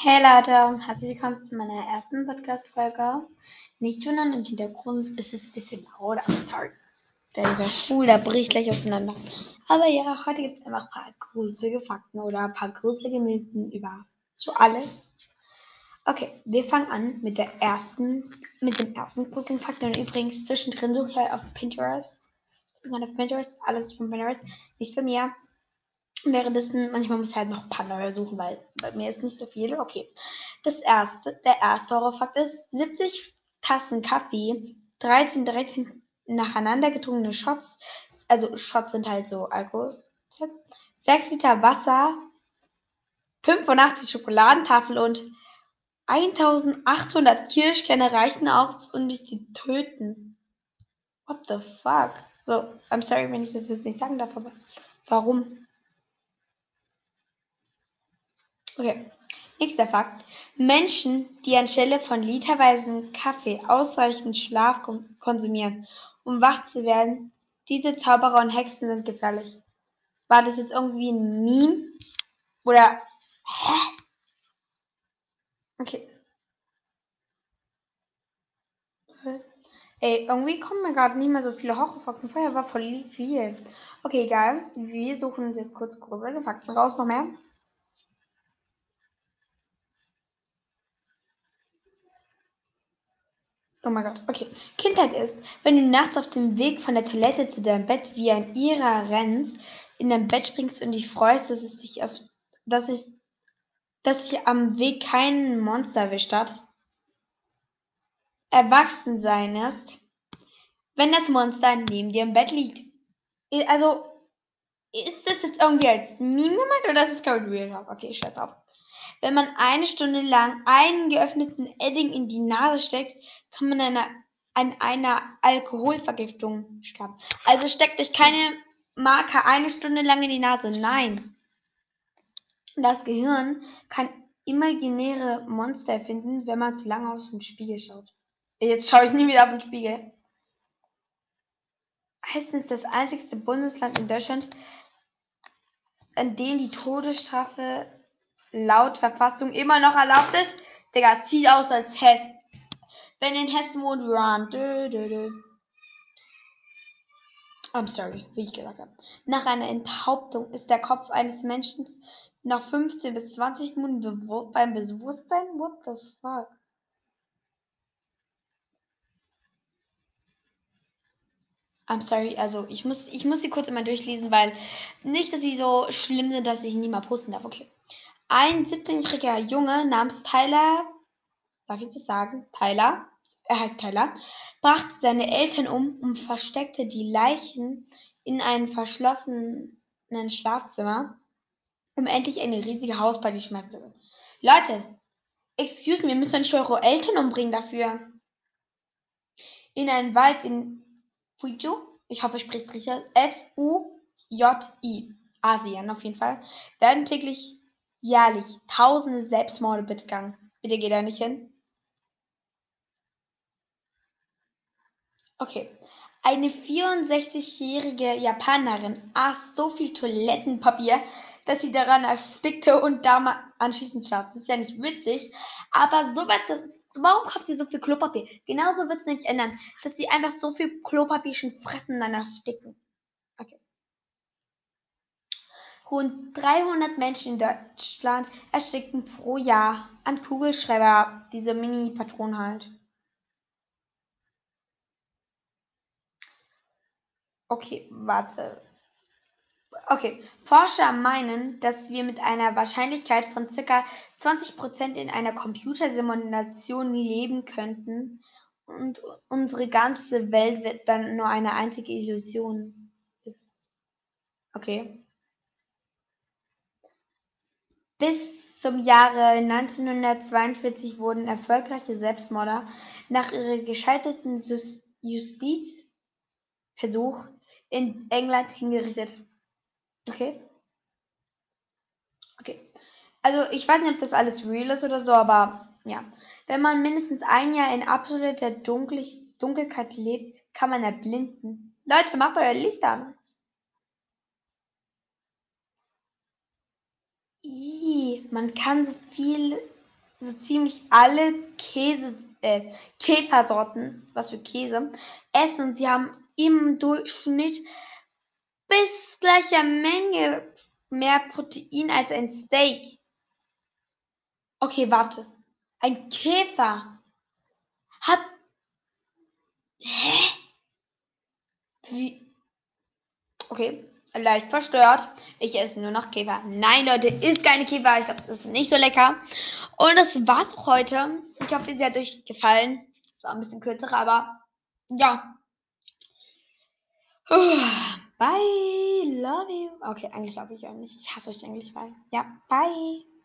Hey Leute, herzlich willkommen zu meiner ersten Podcast-Folge. Nicht wundern, im Hintergrund ist es ein bisschen laut, I'm sorry. Der Stuhl, der bricht gleich auseinander. Aber ja, heute gibt es einfach ein paar gruselige Fakten oder ein paar gruselige Mythen über so alles. Okay, wir fangen an mit der ersten, mit dem ersten gruseligen Fakt. Und übrigens, zwischendrin suche ich auf Pinterest. Ich bin auf Pinterest, alles von Pinterest, nicht für mir. Währenddessen, manchmal muss ich halt noch ein paar neue suchen, weil bei mir ist nicht so viel. Okay. Das erste, der erste Horrorfakt ist, 70 Tassen Kaffee, 13 direkt nacheinander getrunkene Shots, also Shots sind halt so Alkohol, 6 Liter Wasser, 85 Schokoladentafel und 1800 Kirschkerne reichen aus, um dich zu töten. What the fuck? So, I'm sorry, wenn ich das jetzt nicht sagen darf, aber warum? Okay. Nächster Fakt. Menschen, die anstelle von literweisen Kaffee ausreichend Schlaf konsumieren, um wach zu werden, diese Zauberer und Hexen sind gefährlich. War das jetzt irgendwie ein Meme? Oder. Hä? Okay. Ey, irgendwie kommen mir gerade nicht mehr so viele Horrorfakten. Vorher war voll viel. Okay, egal. Wir suchen uns jetzt kurz größere Fakten raus. Noch mehr. Oh mein Gott, okay. Kindheit ist, wenn du nachts auf dem Weg von der Toilette zu deinem Bett wie ein Ira rennst, in dein Bett springst und dich freust, dass es dich auf, dass ich, dass sich am Weg kein Monster erwischt hat. Erwachsensein ist, wenn das Monster neben dir im Bett liegt. Also, ist das jetzt irgendwie als Meme gemeint oder ist es gerade real? Okay, scheiß auf. Wenn man eine Stunde lang einen geöffneten Edding in die Nase steckt, kann man eine, an einer Alkoholvergiftung sterben. Also steckt euch keine Marke eine Stunde lang in die Nase. Nein. Das Gehirn kann imaginäre Monster erfinden, wenn man zu lange aus dem Spiegel schaut. Jetzt schaue ich nie wieder auf den Spiegel. Hessen ist das einzigste Bundesland in Deutschland, an dem die Todesstrafe laut Verfassung immer noch erlaubt ist. Digga, zieht aus als Hess. Wenn in Hessen wohnt, run. Dö, dö, dö. I'm sorry, wie ich gesagt habe. Nach einer Enthauptung ist der Kopf eines Menschen nach 15 bis 20 Minuten beim Bewusstsein. What the fuck? I'm sorry, also ich muss, ich muss sie kurz immer durchlesen, weil nicht, dass sie so schlimm sind, dass ich nie mal posten darf. Okay. Ein 17-jähriger Junge namens Tyler, darf ich das sagen? Tyler, er heißt Tyler, brachte seine Eltern um und versteckte die Leichen in einem verschlossenen Schlafzimmer, um endlich eine riesige Hausparty schmeißen zu können. Leute, excuse me, ihr müsst doch nicht eure Eltern umbringen dafür. In einem Wald in Fuju, ich hoffe, ich spreche es richtig, F-U-J-I, Asien auf jeden Fall, werden täglich jährlich tausende Selbstmorde begangen. Bitte geht da nicht hin. Okay. Eine 64-jährige Japanerin aß so viel Toilettenpapier, dass sie daran erstickte und da anschließend starb. Das ist ja nicht witzig, aber so weit, das warum kauft sie so viel Klopapier? Genauso wird es nämlich ändern, dass sie einfach so viel Klopapier schon fressen und dann ersticken. Rund 300 Menschen in Deutschland ersticken pro Jahr an Kugelschreiber, diese Mini-Patronen halt. Okay, warte. Okay, Forscher meinen, dass wir mit einer Wahrscheinlichkeit von ca. 20% in einer Computersimulation leben könnten und unsere ganze Welt wird dann nur eine einzige Illusion ist. Okay. Bis zum Jahre 1942 wurden erfolgreiche Selbstmörder nach ihrem gescheiterten Justizversuch in England hingerichtet. Okay? Okay. Also ich weiß nicht, ob das alles real ist oder so, aber ja. Wenn man mindestens ein Jahr in absoluter Dunkel Dunkelheit lebt, kann man erblinden. Leute, macht euer Licht an. I, man kann so viel so ziemlich alle Käse, äh, Käfersorten, was für Käse, essen. Und sie haben im Durchschnitt bis gleicher Menge mehr Protein als ein Steak. Okay, warte. Ein Käfer hat. Hä? Wie? Okay, leicht verstört. Ich esse nur noch Käfer. Nein, Leute, isst keine Käfer. Ich glaube, das ist nicht so lecker. Und das war's auch heute. Ich hoffe, sie hat euch gefallen. Es war ein bisschen kürzer, aber ja. Bye, love you. Okay, eigentlich love ich euch nicht. Ich hasse euch eigentlich, weil. Ja, bye.